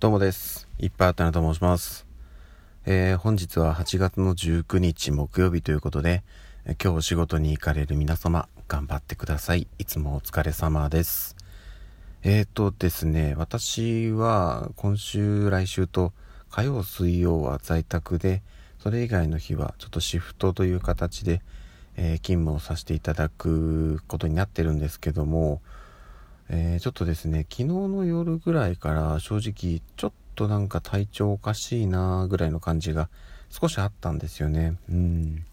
どうもです。いっぱいあったなと申します。えー、本日は8月の19日木曜日ということで、え今日お仕事に行かれる皆様、頑張ってください。いつもお疲れ様です。えーとですね、私は今週、来週と火曜、水曜は在宅で、それ以外の日はちょっとシフトという形で、えー、勤務をさせていただくことになってるんですけども、えー、ちょっとですね、昨日の夜ぐらいから正直ちょっとなんか体調おかしいなぐらいの感じが少しあったんですよね。うん。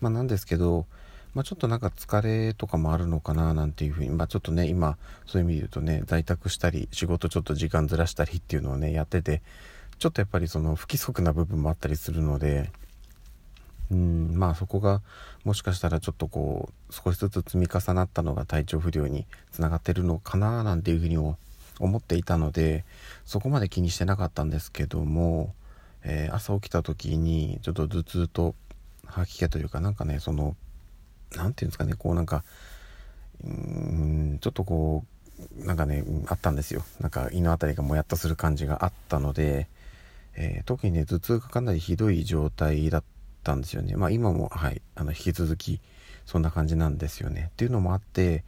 まあなんですけど、まあちょっとなんか疲れとかもあるのかななんていうふうに、まあちょっとね、今そういう意味で言うとね、在宅したり、仕事ちょっと時間ずらしたりっていうのをね、やってて、ちょっとやっぱりその不規則な部分もあったりするので、うん。まあそこがもしかしたらちょっとこう少しずつ積み重なったのが体調不良につながってるのかななんていうふうに思っていたのでそこまで気にしてなかったんですけども、えー、朝起きた時にちょっと頭痛と吐き気というかなんかねその何て言うんですかねこうなんかうんちょっとこうなんかねあったんですよ。なんか胃の辺りがもやっとする感じがあったので、えー、特にね頭痛がかなりひどい状態だったったんですよね。まあ今も、はい、あの、引き続き、そんな感じなんですよね。っていうのもあって、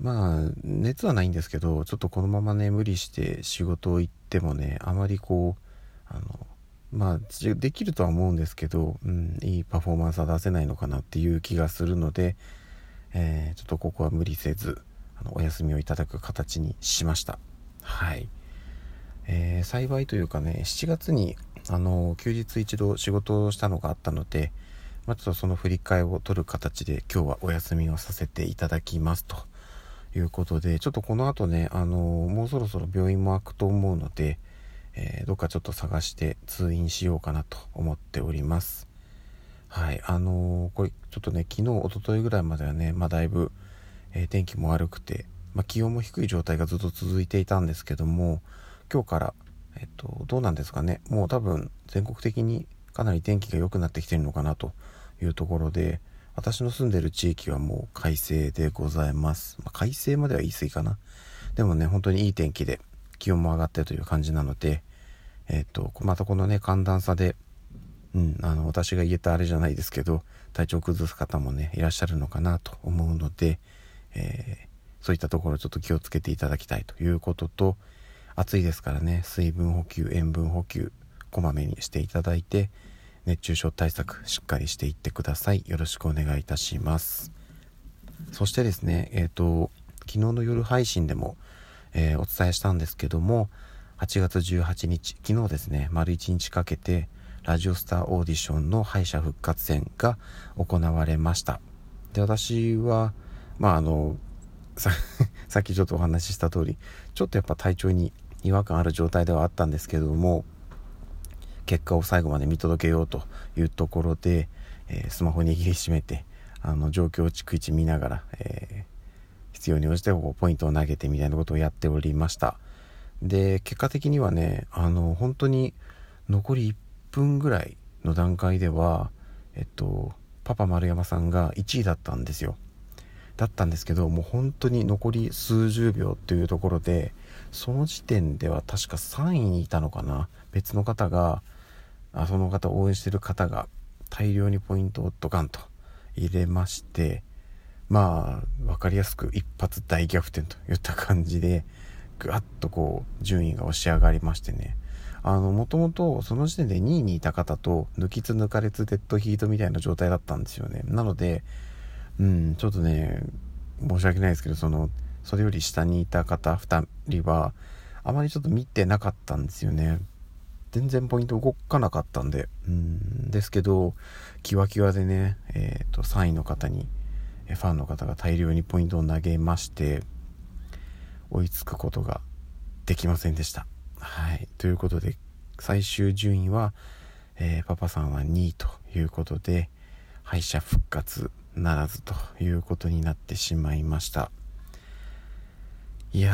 まあ、熱はないんですけど、ちょっとこのままね、無理して仕事行ってもね、あまりこう、あの、まあ、できるとは思うんですけど、うん、いいパフォーマンスは出せないのかなっていう気がするので、えー、ちょっとここは無理せず、あのお休みをいただく形にしました。はい。えー、幸いというかね、7月にあの休日一度仕事をしたのがあったので、まあ、ちょっとその振り替えを取る形で今日はお休みをさせていただきますと。いうことでちょっとこの後ねあのもうそろそろ病院も開くと思うので、えー、どっかちょっと探して通院しようかなと思っております。はいあの、これちょっとね昨日おとといぐらいまではねまあだいぶ、えー、天気も悪くて、まあ、気温も低い状態がずっと続いていたんですけども今日からえっと、どうなんですかね。もう多分全国的にかなり天気が良くなってきてるのかなというところで、私の住んでる地域はもう快晴でございます。まあ、快晴までは言い過ぎかな。でもね、本当にいい天気で気温も上がってるという感じなので、えっと、またこのね、寒暖差で、うん、あの、私が言えたあれじゃないですけど、体調崩す方もね、いらっしゃるのかなと思うので、えー、そういったところちょっと気をつけていただきたいということと、暑いですからね。水分補給塩分補給こまめにしていただいて熱中症対策しっかりしていってください。よろしくお願いいたします。そしてですねえっ、ー、と昨日の夜配信でも、えー、お伝えしたんですけども8月18日昨日ですね丸1日かけてラジオスターオーディションの敗者復活戦が行われました。で私はまああの さっきちょっとお話しした通りちょっとやっぱ体調に違和感ある状態ではあったんですけども結果を最後まで見届けようというところで、えー、スマホ握りしめてあの状況を逐一見ながら、えー、必要に応じてこうポイントを投げてみたいなことをやっておりました。で結果的にはねあの本当に残り1分ぐらいの段階ではえっとパパ丸山さんが1位だったんですよ。だったんですけどもう本当に残り数十秒っていうところでその時点では確か3位にいたのかな。別の方があその方応援してる方が大量にポイントをドカンと入れましてまあ分かりやすく一発大逆転といった感じでぐわっとこう順位が押し上がりましてね。あのもともとその時点で2位にいた方と抜きつ抜かれつデッドヒートみたいな状態だったんですよね。なのでうん、ちょっとね、申し訳ないですけど、その、それより下にいた方2人は、あまりちょっと見てなかったんですよね。全然ポイント動かなかったんで。うん、ですけど、キワキワでね、えっ、ー、と、3位の方に、ファンの方が大量にポイントを投げまして、追いつくことができませんでした。はい。ということで、最終順位は、えー、パパさんは2位ということで、敗者復活ならずということになってしまいましたいや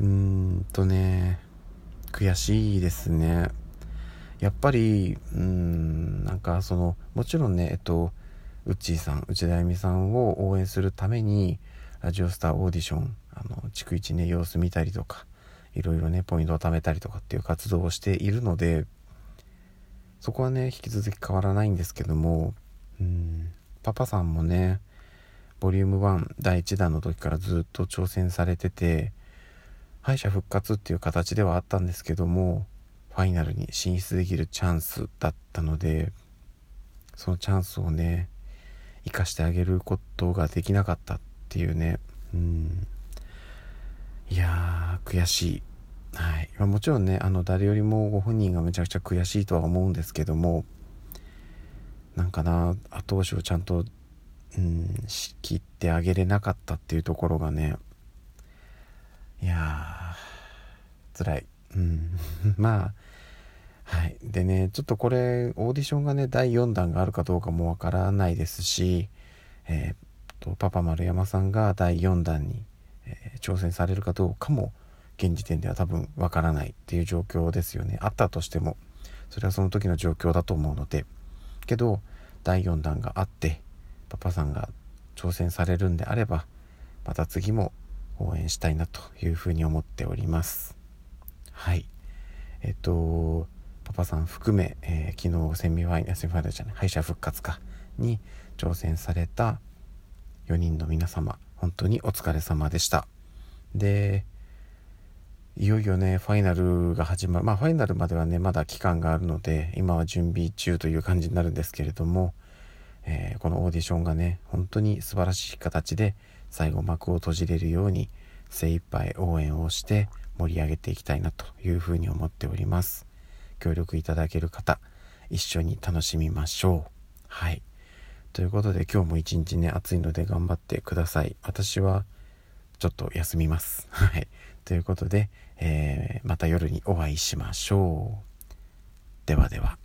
ーうーんとね悔しいですね。やっぱりうーんなんかそのもちろんねえっとウッチーさん内田あゆみさんを応援するためにラジオスターオーディションあの逐一ね様子見たりとかいろいろねポイントを貯めたりとかっていう活動をしているのでそこはね引き続き変わらないんですけどもうんパパさんもねボリューム1第1弾の時からずっと挑戦されてて敗者復活っていう形ではあったんですけどもファイナルに進出できるチャンスだったのでそのチャンスをね生かしてあげることができなかったっていうね。うん。いやー悔しい。はい、ま、もちろんねあの誰よりもご本人がめちゃくちゃ悔しいとは思うんですけどもなんかな後押しをちゃんと、うん、仕切ってあげれなかったっていうところがねいやー辛い。うん。まあはい。でねちょっとこれオーディションがね第4弾があるかどうかもわからないですしえー、っとパパ丸山さんが第4弾にえー、挑戦されるかどうかも現時点では多分わからないっていう状況ですよね。あったとしてもそれはその時の状況だと思うのでけど第4弾があってパパさんが挑戦されるんであればまた次も応援したいなというふうに思っておりますはいえっとパパさん含め、えー、昨日セミファイナルセミファイナルじゃない敗者復活かに挑戦された4人の皆様本当にお疲れ様でした。で、いよいよね、ファイナルが始まる。まあ、ファイナルまではね、まだ期間があるので、今は準備中という感じになるんですけれども、えー、このオーディションがね、本当に素晴らしい形で最後幕を閉じれるように精一杯応援をして盛り上げていきたいなというふうに思っております。協力いただける方、一緒に楽しみましょう。はい。ということで今日も一日ね、暑いので頑張ってください。私はちょっと休みます。はい。ということで、えー、また夜にお会いしましょう。ではでは。